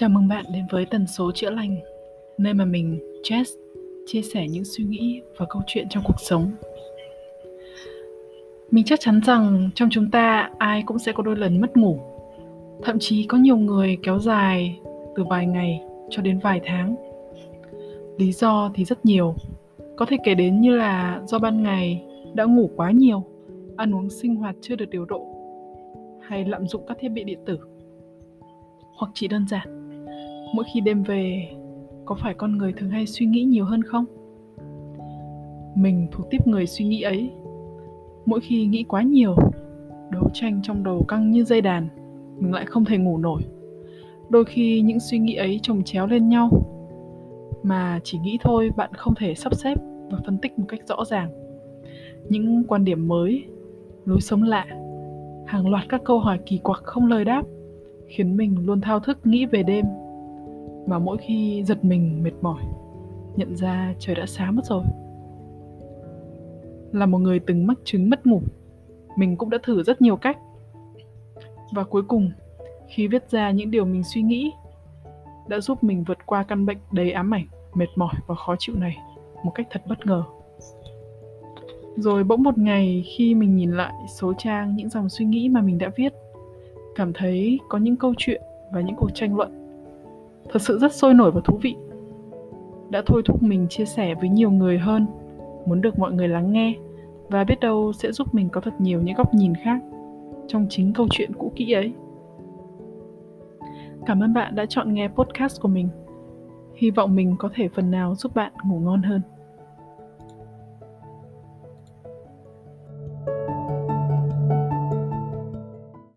Chào mừng bạn đến với tần số chữa lành, nơi mà mình, Jess, chia sẻ những suy nghĩ và câu chuyện trong cuộc sống. Mình chắc chắn rằng trong chúng ta ai cũng sẽ có đôi lần mất ngủ. Thậm chí có nhiều người kéo dài từ vài ngày cho đến vài tháng. Lý do thì rất nhiều. Có thể kể đến như là do ban ngày đã ngủ quá nhiều, ăn uống sinh hoạt chưa được điều độ, hay lạm dụng các thiết bị điện tử. Hoặc chỉ đơn giản mỗi khi đêm về, có phải con người thường hay suy nghĩ nhiều hơn không? Mình thuộc tiếp người suy nghĩ ấy. Mỗi khi nghĩ quá nhiều, đấu tranh trong đầu căng như dây đàn, mình lại không thể ngủ nổi. Đôi khi những suy nghĩ ấy chồng chéo lên nhau, mà chỉ nghĩ thôi bạn không thể sắp xếp và phân tích một cách rõ ràng. Những quan điểm mới, lối sống lạ, hàng loạt các câu hỏi kỳ quặc không lời đáp, khiến mình luôn thao thức nghĩ về đêm mà mỗi khi giật mình, mệt mỏi, nhận ra trời đã sáng mất rồi. Là một người từng mắc chứng mất ngủ, mình cũng đã thử rất nhiều cách. Và cuối cùng, khi viết ra những điều mình suy nghĩ, đã giúp mình vượt qua căn bệnh đầy ám ảnh, mệt mỏi và khó chịu này một cách thật bất ngờ. Rồi bỗng một ngày khi mình nhìn lại số trang, những dòng suy nghĩ mà mình đã viết, cảm thấy có những câu chuyện và những cuộc tranh luận thật sự rất sôi nổi và thú vị. Đã thôi thúc mình chia sẻ với nhiều người hơn, muốn được mọi người lắng nghe và biết đâu sẽ giúp mình có thật nhiều những góc nhìn khác trong chính câu chuyện cũ kỹ ấy. Cảm ơn bạn đã chọn nghe podcast của mình. Hy vọng mình có thể phần nào giúp bạn ngủ ngon hơn.